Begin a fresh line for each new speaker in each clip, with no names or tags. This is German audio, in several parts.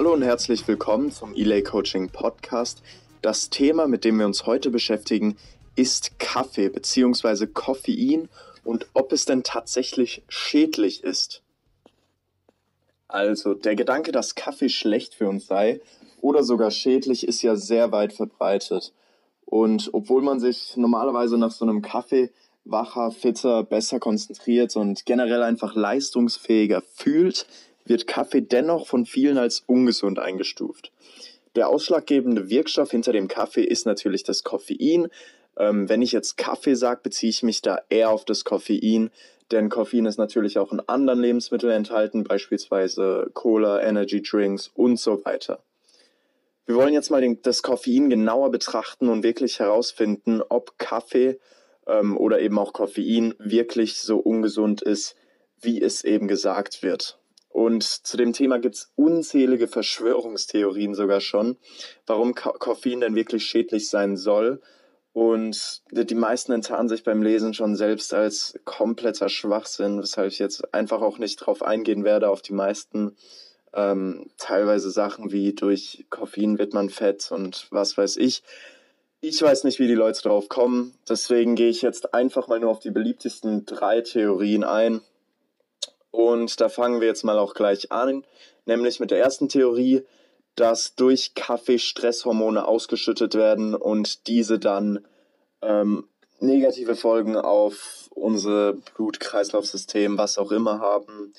Hallo und herzlich willkommen zum Elay Coaching Podcast. Das Thema, mit dem wir uns heute beschäftigen, ist Kaffee bzw. Koffein und ob es denn tatsächlich schädlich ist. Also, der Gedanke, dass Kaffee schlecht für uns sei oder sogar schädlich, ist ja sehr weit verbreitet. Und obwohl man sich normalerweise nach so einem Kaffee wacher, fitter, besser konzentriert und generell einfach leistungsfähiger fühlt, wird Kaffee dennoch von vielen als ungesund eingestuft. Der ausschlaggebende Wirkstoff hinter dem Kaffee ist natürlich das Koffein. Ähm, wenn ich jetzt Kaffee sage, beziehe ich mich da eher auf das Koffein, denn Koffein ist natürlich auch in anderen Lebensmitteln enthalten, beispielsweise Cola, Energy Drinks und so weiter. Wir wollen jetzt mal den, das Koffein genauer betrachten und wirklich herausfinden, ob Kaffee ähm, oder eben auch Koffein wirklich so ungesund ist, wie es eben gesagt wird. Und zu dem Thema gibt's unzählige Verschwörungstheorien sogar schon, warum Ko Koffein denn wirklich schädlich sein soll. Und die meisten enttarnen sich beim Lesen schon selbst als kompletter Schwachsinn, weshalb ich jetzt einfach auch nicht drauf eingehen werde auf die meisten ähm, teilweise Sachen wie durch Koffein wird man fett und was weiß ich. Ich weiß nicht, wie die Leute drauf kommen. Deswegen gehe ich jetzt einfach mal nur auf die beliebtesten drei Theorien ein. Und da fangen wir jetzt mal auch gleich an, nämlich mit der ersten Theorie, dass durch Kaffee Stresshormone ausgeschüttet werden und diese dann ähm, negative Folgen auf unser Blutkreislaufsystem, was auch immer haben.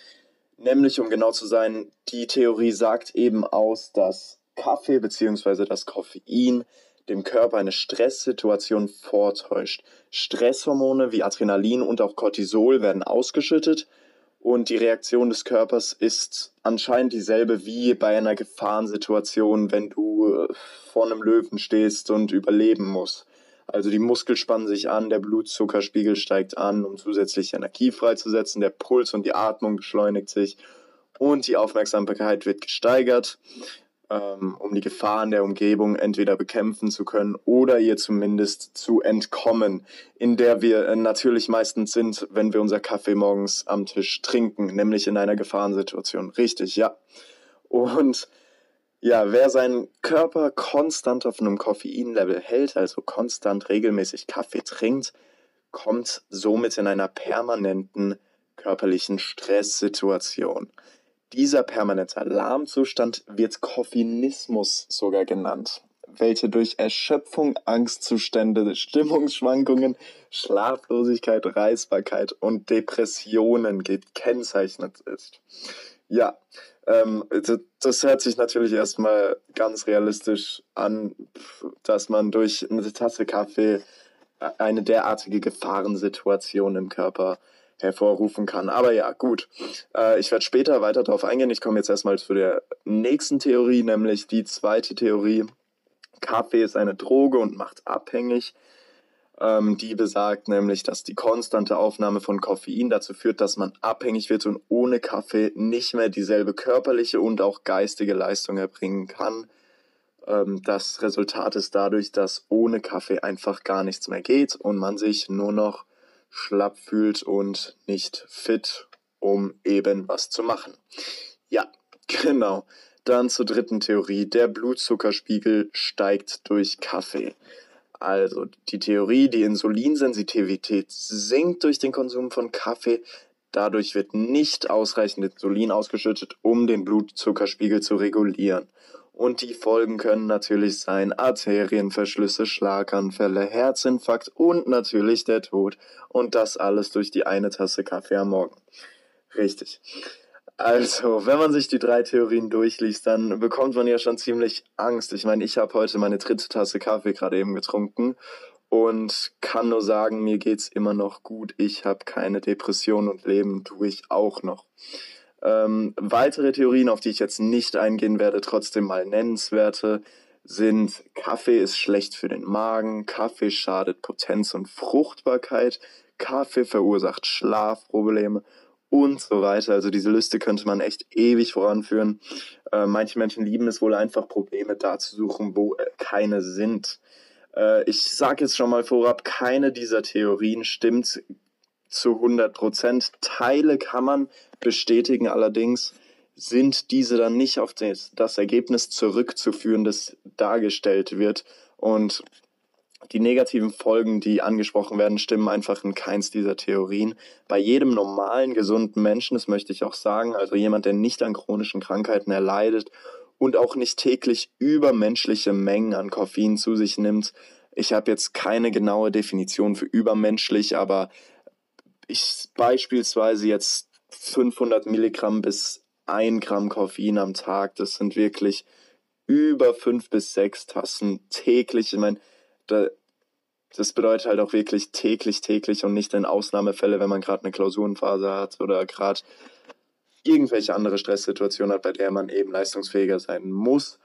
Nämlich, um genau zu sein, die Theorie sagt eben aus, dass Kaffee bzw. das Koffein dem Körper eine Stresssituation vortäuscht. Stresshormone wie Adrenalin und auch Cortisol werden ausgeschüttet und die Reaktion des Körpers ist anscheinend dieselbe wie bei einer Gefahrensituation, wenn du äh, vor einem Löwen stehst und überleben musst. Also die Muskeln spannen sich an, der Blutzuckerspiegel steigt an, um zusätzlich Energie freizusetzen, der Puls und die Atmung beschleunigt sich und die Aufmerksamkeit wird gesteigert ähm, um die Gefahren der Umgebung entweder bekämpfen zu können oder ihr zumindest zu entkommen, in der wir äh, natürlich meistens sind, wenn wir unser Kaffee morgens am Tisch trinken, nämlich in einer Gefahrensituation. Richtig, ja. Und ja, wer seinen Körper konstant auf einem Koffeinlevel hält, also konstant regelmäßig Kaffee trinkt, kommt somit in einer permanenten körperlichen Stresssituation. Dieser permanente Alarmzustand wird Koffeinismus sogar genannt, welche durch Erschöpfung, Angstzustände, Stimmungsschwankungen, Schlaflosigkeit, Reizbarkeit und Depressionen gekennzeichnet ist. Ja, ähm, das hört sich natürlich erstmal ganz realistisch an, dass man durch eine Tasse Kaffee eine derartige Gefahrensituation im Körper hervorrufen kann. Aber ja, gut. Äh, ich werde später weiter darauf eingehen. Ich komme jetzt erstmal zu der nächsten Theorie, nämlich die zweite Theorie. Kaffee ist eine Droge und macht abhängig. Ähm, die besagt nämlich, dass die konstante Aufnahme von Koffein dazu führt, dass man abhängig wird und ohne Kaffee nicht mehr dieselbe körperliche und auch geistige Leistung erbringen kann. Ähm, das Resultat ist dadurch, dass ohne Kaffee einfach gar nichts mehr geht und man sich nur noch schlapp fühlt und nicht fit, um eben was zu machen. Ja, genau. Dann zur dritten Theorie. Der Blutzuckerspiegel steigt durch Kaffee. Also die Theorie, die Insulinsensitivität sinkt durch den Konsum von Kaffee. Dadurch wird nicht ausreichend Insulin ausgeschüttet, um den Blutzuckerspiegel zu regulieren. Und die Folgen können natürlich sein Arterienverschlüsse, Schlaganfälle, Herzinfarkt und natürlich der Tod. Und das alles durch die eine Tasse Kaffee am Morgen. Richtig. Also, wenn man sich die drei Theorien durchliest, dann bekommt man ja schon ziemlich Angst. Ich meine, ich habe heute meine dritte Tasse Kaffee gerade eben getrunken und kann nur sagen, mir geht's immer noch gut. Ich habe keine Depression und leben tue ich auch noch. Ähm, weitere Theorien, auf die ich jetzt nicht eingehen werde, trotzdem mal nennenswerte, sind Kaffee ist schlecht für den Magen, Kaffee schadet Potenz und Fruchtbarkeit, Kaffee verursacht Schlafprobleme und so weiter. Also diese Liste könnte man echt ewig voranführen. Äh, manche Menschen lieben es wohl einfach, Probleme da zu suchen, wo äh, keine sind. Äh, ich sage jetzt schon mal vorab, keine dieser Theorien stimmt zu 100 Prozent. Teile kann man bestätigen allerdings. sind diese dann nicht auf das, das Ergebnis zurückzuführen, das dargestellt wird. Und die negativen Folgen, die angesprochen werden, stimmen einfach in keins dieser Theorien. Bei jedem normalen, gesunden Menschen, das möchte ich auch sagen, also jemand, der nicht an chronischen Krankheiten erleidet und auch nicht täglich übermenschliche Mengen an Koffein zu sich nimmt. Ich habe jetzt keine genaue Definition für übermenschlich, aber ich beispielsweise jetzt 500 Milligramm bis 1 Gramm Koffein am Tag, das sind wirklich über 5 bis 6 Tassen täglich. Ich meine, da, das bedeutet halt auch wirklich täglich, täglich und nicht in Ausnahmefälle, wenn man gerade eine Klausurenphase hat oder gerade irgendwelche andere Stresssituation hat, bei der man eben leistungsfähiger sein muss.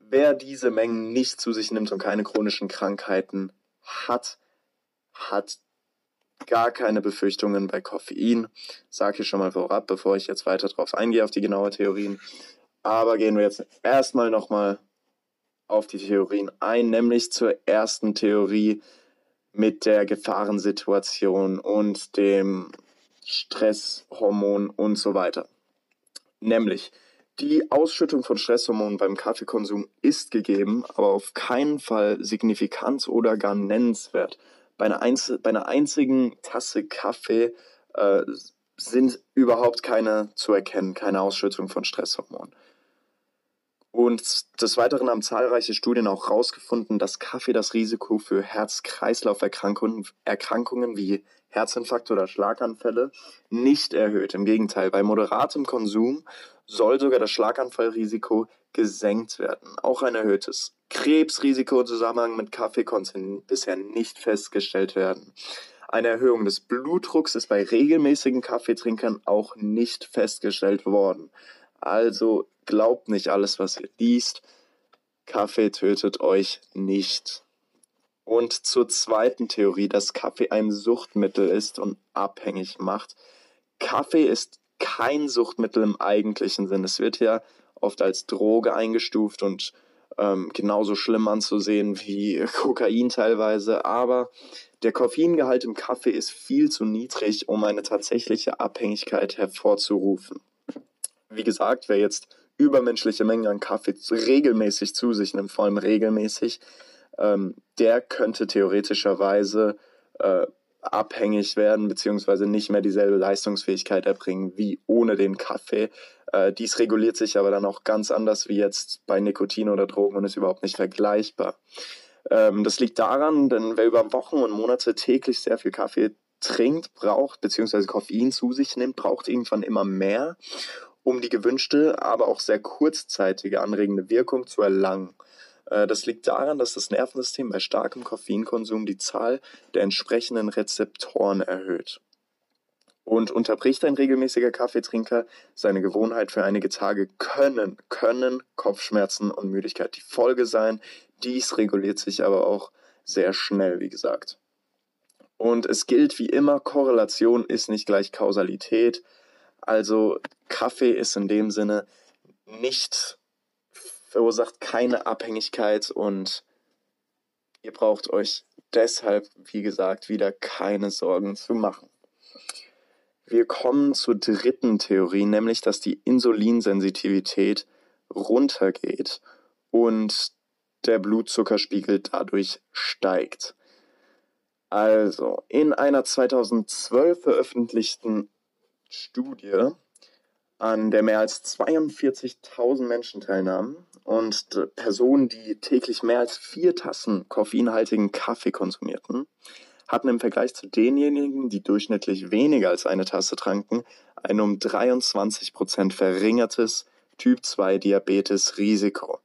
Wer diese Mengen nicht zu sich nimmt und keine chronischen Krankheiten hat, hat gar keine Befürchtungen bei Koffein. Sage ich schon mal vorab, bevor ich jetzt weiter drauf eingehe, auf die genaue Theorien. Aber gehen wir jetzt erstmal nochmal auf die Theorien ein, nämlich zur ersten Theorie mit der Gefahrensituation und dem Stresshormon und so weiter. Nämlich, die Ausschüttung von Stresshormonen beim Kaffeekonsum ist gegeben, aber auf keinen Fall signifikant oder gar nennenswert. Bei einer, Einz bei einer einzigen Tasse Kaffee äh, sind überhaupt keine zu erkennen, keine Ausschüttung von Stresshormonen. Und des Weiteren haben zahlreiche Studien auch herausgefunden, dass Kaffee das Risiko für Herz-Kreislauf-Erkrankungen Erkrankungen wie Herzinfarkt oder Schlaganfälle nicht erhöht. Im Gegenteil, bei moderatem Konsum soll sogar das Schlaganfallrisiko gesenkt werden. Auch ein erhöhtes Krebsrisiko im Zusammenhang mit Kaffee konnte bisher nicht festgestellt werden. Eine Erhöhung des Blutdrucks ist bei regelmäßigen Kaffeetrinkern auch nicht festgestellt worden. Also glaubt nicht alles, was ihr liest. Kaffee tötet euch nicht. Und zur zweiten Theorie, dass Kaffee ein Suchtmittel ist und abhängig macht. Kaffee ist kein Suchtmittel im eigentlichen Sinn. Es wird ja oft als Droge eingestuft und ähm, genauso schlimm anzusehen wie Kokain teilweise. Aber der Koffeingehalt im Kaffee ist viel zu niedrig, um eine tatsächliche Abhängigkeit hervorzurufen. Wie gesagt, wer jetzt übermenschliche Mengen an Kaffee regelmäßig zu sich nimmt, vor allem regelmäßig, ähm, der könnte theoretischerweise äh, abhängig werden, beziehungsweise nicht mehr dieselbe Leistungsfähigkeit erbringen wie ohne den Kaffee. Äh, dies reguliert sich aber dann auch ganz anders wie jetzt bei Nikotin oder Drogen und ist überhaupt nicht vergleichbar. Ähm, das liegt daran, denn wer über Wochen und Monate täglich sehr viel Kaffee trinkt, braucht, beziehungsweise Koffein zu sich nimmt, braucht irgendwann immer mehr, um die gewünschte, aber auch sehr kurzzeitige anregende Wirkung zu erlangen. Äh, das liegt daran, dass das Nervensystem bei starkem Koffeinkonsum die Zahl der entsprechenden Rezeptoren erhöht. Und unterbricht ein regelmäßiger Kaffeetrinker seine Gewohnheit für einige Tage, können, können Kopfschmerzen und Müdigkeit die Folge sein. Dies reguliert sich aber auch sehr schnell, wie gesagt. Und es gilt wie immer, Korrelation ist nicht gleich Kausalität. Also Kaffee ist in dem Sinne nicht verursacht keine Abhängigkeit und ihr braucht euch deshalb, wie gesagt, wieder keine Sorgen zu machen. Wir kommen zur dritten Theorie, nämlich dass die Insulinsensitivität runtergeht und der Blutzuckerspiegel dadurch steigt. Also, in einer 2012 veröffentlichten Studie an der mehr als 42.000 Menschen teilnahmen und Personen, die täglich mehr als vier Tassen koffeinhaltigen Kaffee konsumierten, hatten im Vergleich zu denjenigen, die durchschnittlich weniger als eine Tasse tranken, ein um 23 Prozent verringertes Typ 2 Diabetes Risiko.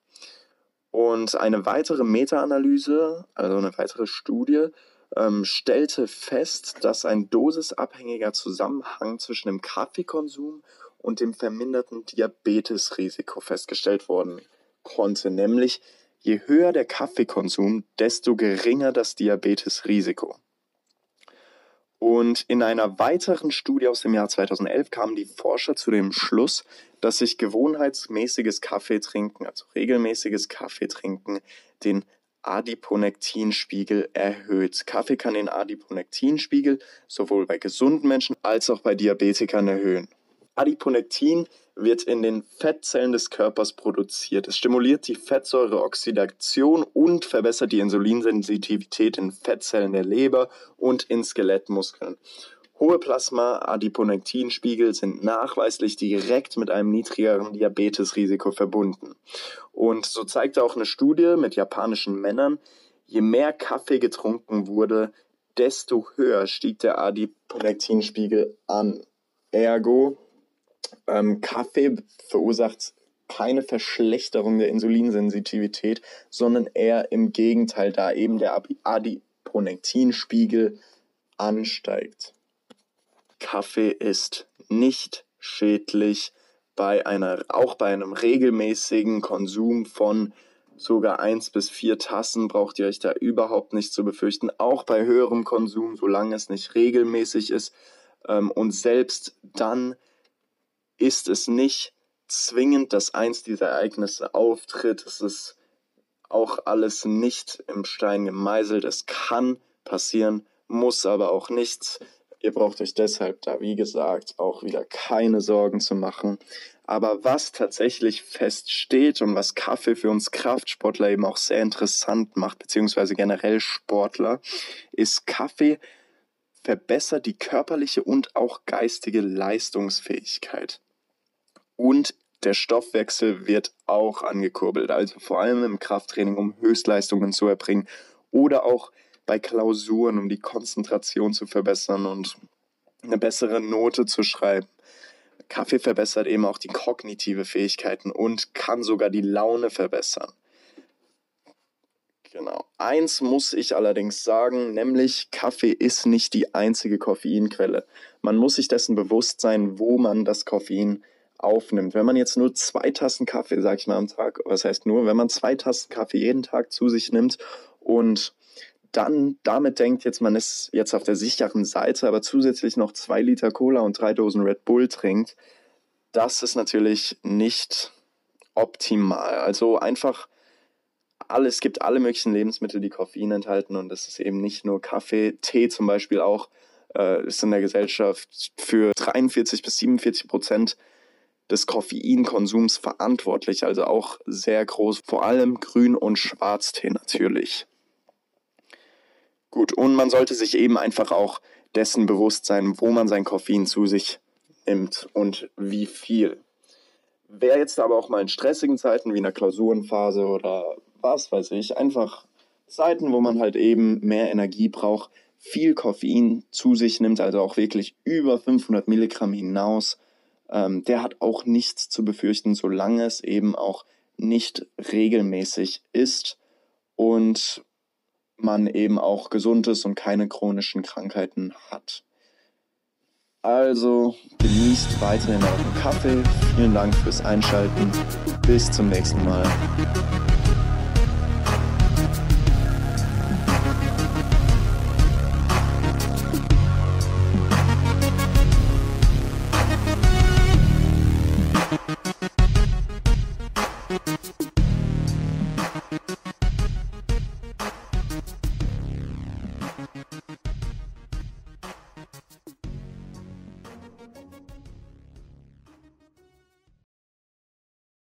Und eine weitere Meta-Analyse, also eine weitere Studie, ähm, stellte fest, dass ein dosisabhängiger Zusammenhang zwischen dem Kaffeekonsum und dem verminderten Diabetesrisiko festgestellt worden konnte, nämlich je höher der Kaffeekonsum, desto geringer das Diabetesrisiko. Und in einer weiteren Studie aus dem Jahr 2011 kamen die Forscher zu dem Schluss, dass sich gewohnheitsmäßiges Kaffeetrinken, also regelmäßiges Kaffeetrinken, den Adiponektinspiegel erhöht. Kaffee kann den Adiponektinspiegel sowohl bei gesunden Menschen als auch bei Diabetikern erhöhen. Adiponektin wird in den Fettzellen des Körpers produziert. Es stimuliert die Fettsäureoxidation und verbessert die Insulinsensitivität in Fettzellen der Leber und in Skelettmuskeln. Hohe Plasma-Adiponektinspiegel sind nachweislich direkt mit einem niedrigeren Diabetesrisiko verbunden. Und so zeigte auch eine Studie mit japanischen Männern, je mehr Kaffee getrunken wurde, desto höher stieg der Adiponektinspiegel an. Ergo, ähm, Kaffee verursacht keine Verschlechterung der Insulinsensitivität, sondern eher im Gegenteil, da eben der Adiponektinspiegel ansteigt. Kaffee ist nicht schädlich bei einer, auch bei einem regelmäßigen Konsum von sogar eins bis vier Tassen braucht ihr euch da überhaupt nicht zu befürchten. Auch bei höherem Konsum, solange es nicht regelmäßig ist. Ähm, und selbst dann ist es nicht zwingend, dass eins dieser Ereignisse auftritt. Es ist auch alles nicht im Stein gemeißelt. Es kann passieren, muss aber auch nichts. Ihr braucht euch deshalb da, wie gesagt, auch wieder keine Sorgen zu machen. Aber was tatsächlich feststeht und was Kaffee für uns Kraftsportler eben auch sehr interessant macht, beziehungsweise generell Sportler, ist Kaffee verbessert die körperliche und auch geistige Leistungsfähigkeit. Und der Stoffwechsel wird auch angekurbelt, also vor allem im Krafttraining, um Höchstleistungen zu erbringen oder auch bei Klausuren, um die Konzentration zu verbessern und eine bessere Note zu schreiben. Kaffee verbessert eben auch die kognitive Fähigkeiten und kann sogar die Laune verbessern. Genau. Eins muss ich allerdings sagen, nämlich Kaffee ist nicht die einzige Koffeinquelle. Man muss sich dessen bewusst sein, wo man das Koffein aufnimmt. Wenn man jetzt nur zwei Tassen Kaffee, sag ich mal, am Tag, was heißt nur, wenn man zwei Tassen Kaffee jeden Tag zu sich nimmt und dann damit denkt, jetzt man ist jetzt auf der sicheren Seite, aber zusätzlich noch zwei Liter Cola und drei Dosen Red Bull trinkt, das ist natürlich nicht optimal. Also einfach alles, es gibt alle möglichen Lebensmittel, die Koffein enthalten und das ist eben nicht nur Kaffee, Tee zum Beispiel auch, äh, ist in der Gesellschaft für 43 bis 47 Prozent des Koffeinkonsums verantwortlich, also auch sehr groß, vor allem Grün- und Schwarztee natürlich. Gut, und man sollte sich eben einfach auch dessen bewusst sein, wo man sein Koffein zu sich nimmt und wie viel. Wer jetzt aber auch mal in stressigen Zeiten wie in der Klausurenphase oder was weiß ich, einfach Zeiten, wo man halt eben mehr Energie braucht, viel Koffein zu sich nimmt, also auch wirklich über 500 Milligramm hinaus, ähm, der hat auch nichts zu befürchten, solange es eben auch nicht regelmäßig ist und man eben auch gesund ist und keine chronischen Krankheiten hat. Also genießt weiterhin euren Kaffee. Vielen Dank fürs Einschalten. Bis zum nächsten Mal.